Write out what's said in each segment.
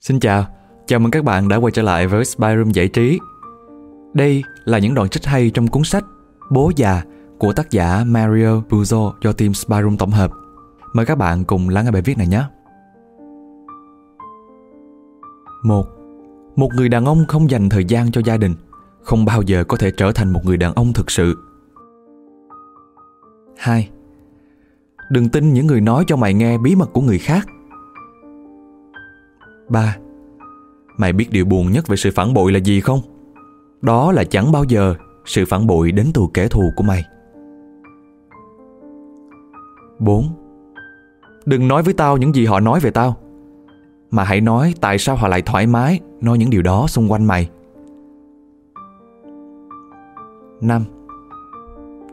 Xin chào, chào mừng các bạn đã quay trở lại với Spy Room Giải trí. Đây là những đoạn trích hay trong cuốn sách Bố già của tác giả Mario Puzo do team Spy Room tổng hợp. Mời các bạn cùng lắng nghe bài viết này nhé. Một, một người đàn ông không dành thời gian cho gia đình không bao giờ có thể trở thành một người đàn ông thực sự. 2. Đừng tin những người nói cho mày nghe bí mật của người khác ba Mày biết điều buồn nhất về sự phản bội là gì không? Đó là chẳng bao giờ sự phản bội đến từ kẻ thù của mày. 4. Đừng nói với tao những gì họ nói về tao, Mà hãy nói tại sao họ lại thoải mái Nói những điều đó xung quanh mày 5.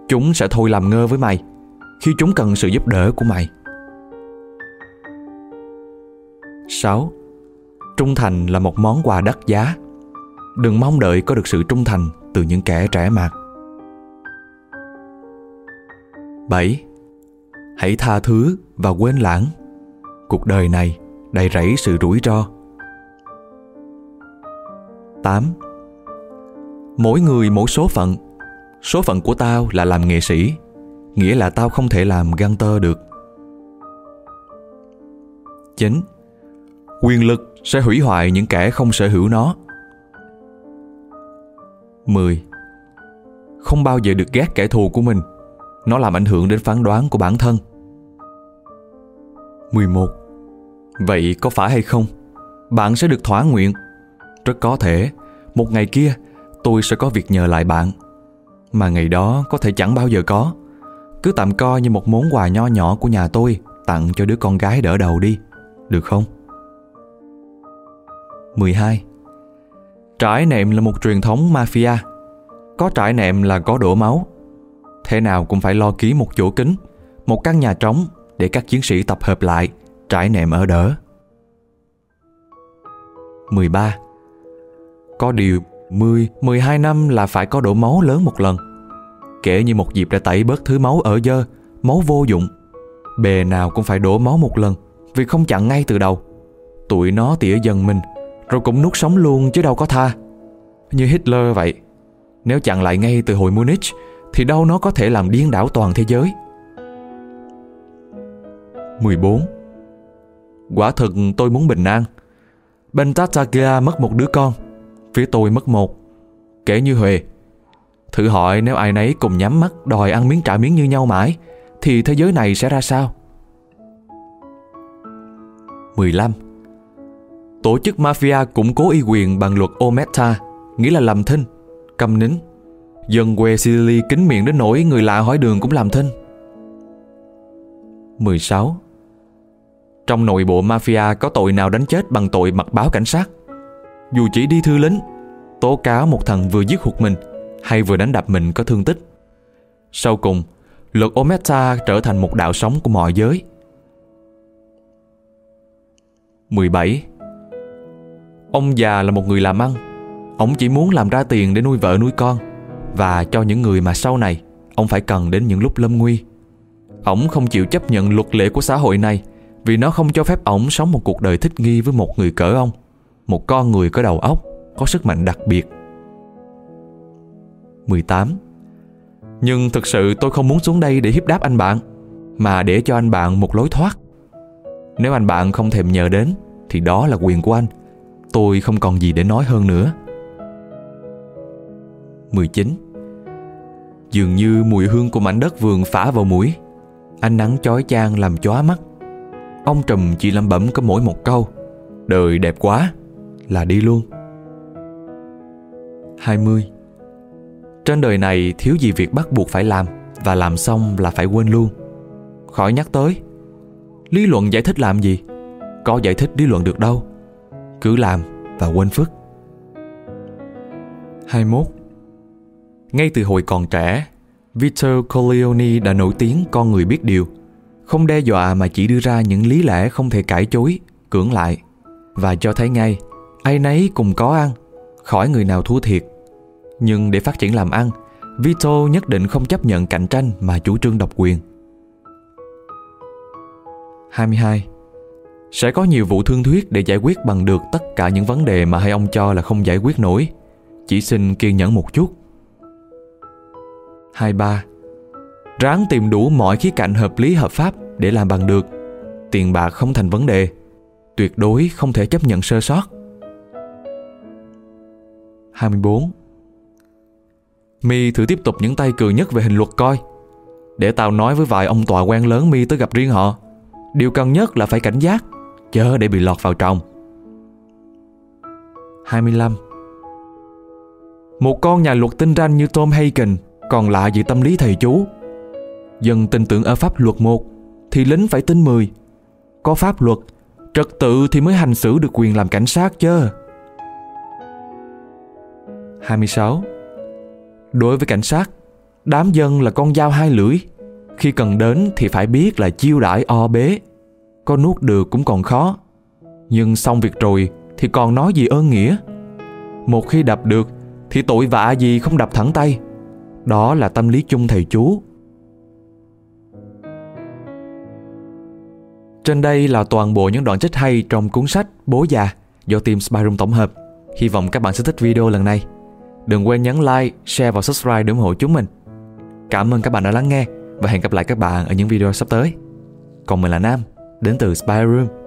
Chúng sẽ thôi làm ngơ với mày Khi chúng cần sự giúp đỡ của mày 6. Trung thành là một món quà đắt giá Đừng mong đợi có được sự trung thành từ những kẻ trẻ mạt 7. Hãy tha thứ và quên lãng Cuộc đời này đầy rẫy sự rủi ro 8. Mỗi người mỗi số phận Số phận của tao là làm nghệ sĩ, Nghĩa là tao không thể làm găng tơ được 9. Quyền lực sẽ hủy hoại những kẻ không sở hữu nó 10. Không bao giờ được ghét kẻ thù của mình Nó làm ảnh hưởng đến phán đoán của bản thân 11. Vậy có phải hay không? Bạn sẽ được thỏa nguyện. Rất có thể, một ngày kia tôi sẽ có việc nhờ lại bạn. Mà ngày đó có thể chẳng bao giờ có. Cứ tạm coi như một món quà nho nhỏ của nhà tôi tặng cho đứa con gái đỡ đầu đi. Được không? 12. Trải nệm là một truyền thống mafia. Có trải nệm là có đổ máu. Thế nào cũng phải lo ký một chỗ kính, một căn nhà trống để các chiến sĩ tập hợp lại, trải nệm ở đỡ. 13. Có điều 10, 12 năm là phải có đổ máu lớn một lần. Kể như một dịp để tẩy bớt thứ máu ở dơ, máu vô dụng. Bề nào cũng phải đổ máu một lần, vì không chặn ngay từ đầu. Tụi nó tỉa dần mình, rồi cũng nuốt sống luôn chứ đâu có tha. Như Hitler vậy. Nếu chặn lại ngay từ hồi Munich, thì đâu nó có thể làm điên đảo toàn thế giới. 14 Quả thực tôi muốn bình an Bên Tartagia mất một đứa con Phía tôi mất một Kể như Huệ Thử hỏi nếu ai nấy cùng nhắm mắt Đòi ăn miếng trả miếng như nhau mãi Thì thế giới này sẽ ra sao 15 Tổ chức mafia củng cố y quyền bằng luật Ometa Nghĩa là làm thinh Cầm nín Dân quê Sicily kính miệng đến nỗi Người lạ hỏi đường cũng làm thinh 16 trong nội bộ mafia có tội nào đánh chết bằng tội mặc báo cảnh sát. Dù chỉ đi thư lính, tố cáo một thằng vừa giết hụt mình hay vừa đánh đập mình có thương tích. Sau cùng, luật Ometa trở thành một đạo sống của mọi giới. 17. Ông già là một người làm ăn. Ông chỉ muốn làm ra tiền để nuôi vợ nuôi con. Và cho những người mà sau này, ông phải cần đến những lúc lâm nguy. Ông không chịu chấp nhận luật lệ của xã hội này, vì nó không cho phép ông sống một cuộc đời thích nghi với một người cỡ ông, Một con người có đầu óc, Có sức mạnh đặc biệt. 18 Nhưng thực sự tôi không muốn xuống đây để hiếp đáp anh bạn, Mà để cho anh bạn một lối thoát. Nếu anh bạn không thèm nhờ đến, Thì đó là quyền của anh. Tôi không còn gì để nói hơn nữa. 19 Dường như mùi hương của mảnh đất vườn phả vào mũi. Ánh nắng chói chang làm chóa mắt. Ông Trùm chỉ lẩm bẩm có mỗi một câu. Đời đẹp quá, Là đi luôn. 20 Trên đời này thiếu gì việc bắt buộc phải làm Và làm xong là phải quên luôn. Khỏi nhắc tới, Lý luận giải thích làm gì? Có giải thích lý luận được đâu. Cứ làm và quên phức 21 Ngay từ hồi còn trẻ Vito Corleone đã nổi tiếng con người biết điều không đe dọa mà chỉ đưa ra những lý lẽ không thể cãi chối, cưỡng lại và cho thấy ngay ai nấy cùng có ăn, khỏi người nào thua thiệt. Nhưng để phát triển làm ăn, Vito nhất định không chấp nhận cạnh tranh mà chủ trương độc quyền. 22. Sẽ có nhiều vụ thương thuyết để giải quyết bằng được tất cả những vấn đề mà hai ông cho là không giải quyết nổi. Chỉ xin kiên nhẫn một chút. 23. Ráng tìm đủ mọi khía cạnh hợp lý hợp pháp để làm bằng được. Tiền bạc không thành vấn đề. Tuyệt đối không thể chấp nhận sơ sót. 24. Mi thử tiếp tục những tay cười nhất về hình luật coi. Để tao nói với vài ông tòa quan lớn Mi tới gặp riêng họ. Điều cần nhất là phải cảnh giác, chớ để bị lọt vào trong. 25. Một con nhà luật tinh ranh như Tom Hagen còn lạ về tâm lý thầy chú. Dân tin tưởng ở pháp luật một thì lính phải tin mười. Có pháp luật, trật tự thì mới hành xử được quyền làm cảnh sát chứ. 26. Đối với cảnh sát, đám dân là con dao hai lưỡi. Khi cần đến thì phải biết là chiêu đãi o bế. Có nuốt được cũng còn khó. Nhưng xong việc rồi thì còn nói gì ơn nghĩa. Một khi đập được thì tội vạ gì không đập thẳng tay. Đó là tâm lý chung thầy chú. Trên đây là toàn bộ những đoạn trích hay trong cuốn sách Bố già do team Spyroom tổng hợp. Hy vọng các bạn sẽ thích video lần này. Đừng quên nhấn like, share và subscribe để ủng hộ chúng mình. Cảm ơn các bạn đã lắng nghe và hẹn gặp lại các bạn ở những video sắp tới. Còn mình là Nam, đến từ Spy Room.